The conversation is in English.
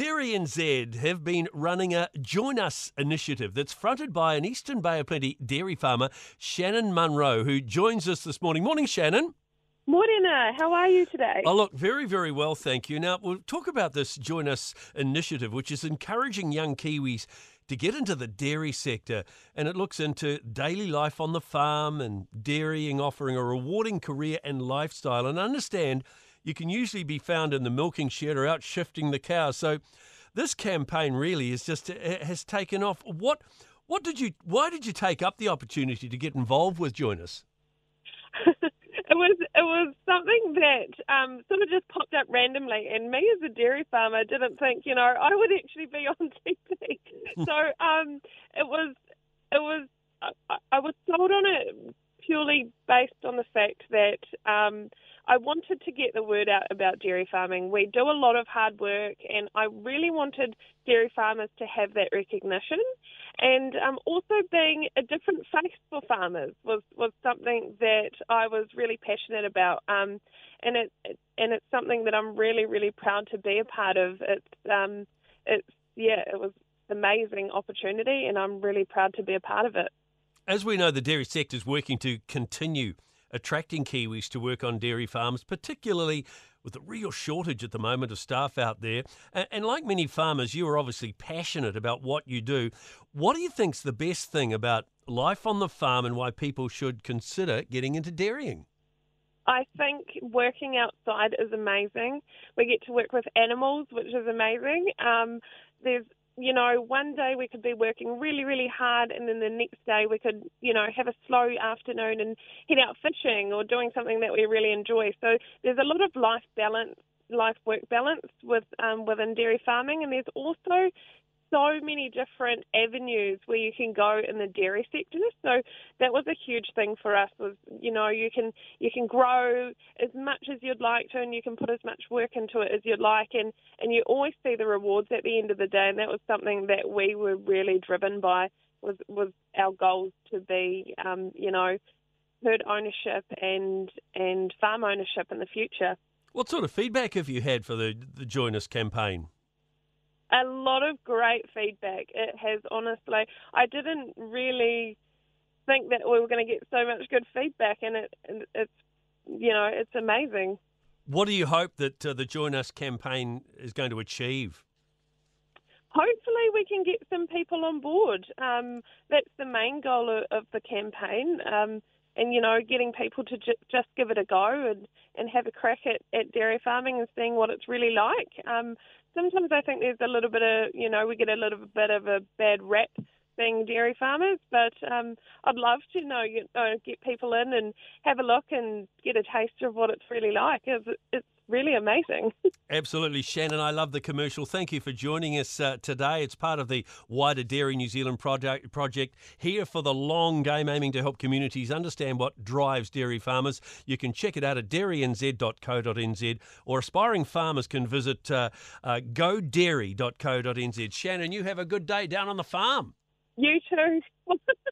Dairy NZ have been running a Join Us initiative that's fronted by an Eastern Bay of Plenty dairy farmer, Shannon Munro, who joins us this morning. Morning, Shannon. Morena, uh, how are you today? Oh, look, very, very well, thank you. Now, we'll talk about this Join Us initiative, which is encouraging young Kiwis to get into the dairy sector. And it looks into daily life on the farm and dairying, offering a rewarding career and lifestyle. And understand you can usually be found in the milking shed or out shifting the cows. So this campaign really is just has taken off. What what did you why did you take up the opportunity to get involved with Join Us? it was it was something that um, sort of just popped up randomly, and me as a dairy farmer didn't think you know I would actually be on TV. so um, it was it was I, I was sold on it purely based on the fact that um, I wanted to get the word out about dairy farming. We do a lot of hard work, and I really wanted dairy farmers to have that recognition. And um, also being a different face for farmers was, was something that I was really passionate about. Um, and it, and it's something that I'm really really proud to be a part of. It's um, it's yeah, it was an amazing opportunity, and I'm really proud to be a part of it. As we know, the dairy sector is working to continue attracting Kiwis to work on dairy farms, particularly with the real shortage at the moment of staff out there. And, like many farmers, you are obviously passionate about what you do. What do you think's the best thing about life on the farm and why people should consider getting into dairying? I think working outside is amazing. We get to work with animals, which is amazing. Um, there's you know, one day we could be working really, really hard, and then the next day we could, you know, have a slow afternoon and head out fishing or doing something that we really enjoy. So there's a lot of life balance, life work balance with um, within dairy farming, and there's also so many different avenues where you can go in the dairy sector. So that was a huge thing for us. Was you know you can you can grow as much as you'd like to, and you can put as much work into it as you'd like, and and you always see the rewards at the end of the day. And that was something that we were really driven by. Was was our goals to be um, you know herd ownership and and farm ownership in the future. What sort of feedback have you had for the the Join Us campaign? A lot of great feedback. It has honestly, I didn't really think that we were going to get so much good feedback, and it, it's, you know, it's amazing. What do you hope that uh, the Join Us campaign is going to achieve? Hopefully, we can get some people on board. Um, that's the main goal of, of the campaign. Um, and you know, getting people to ju- just give it a go and, and have a crack at, at dairy farming and seeing what it's really like. Um, sometimes I think there's a little bit of, you know, we get a little bit of a bad rap being dairy farmers, but um, I'd love to know, you know, get people in and have a look and get a taste of what it's really like. It's, it's really amazing. Absolutely, Shannon. I love the commercial. Thank you for joining us uh, today. It's part of the wider Dairy New Zealand project, project here for the long game, aiming to help communities understand what drives dairy farmers. You can check it out at dairynz.co.nz or aspiring farmers can visit uh, uh, godairy.co.nz. Shannon, you have a good day down on the farm. You too.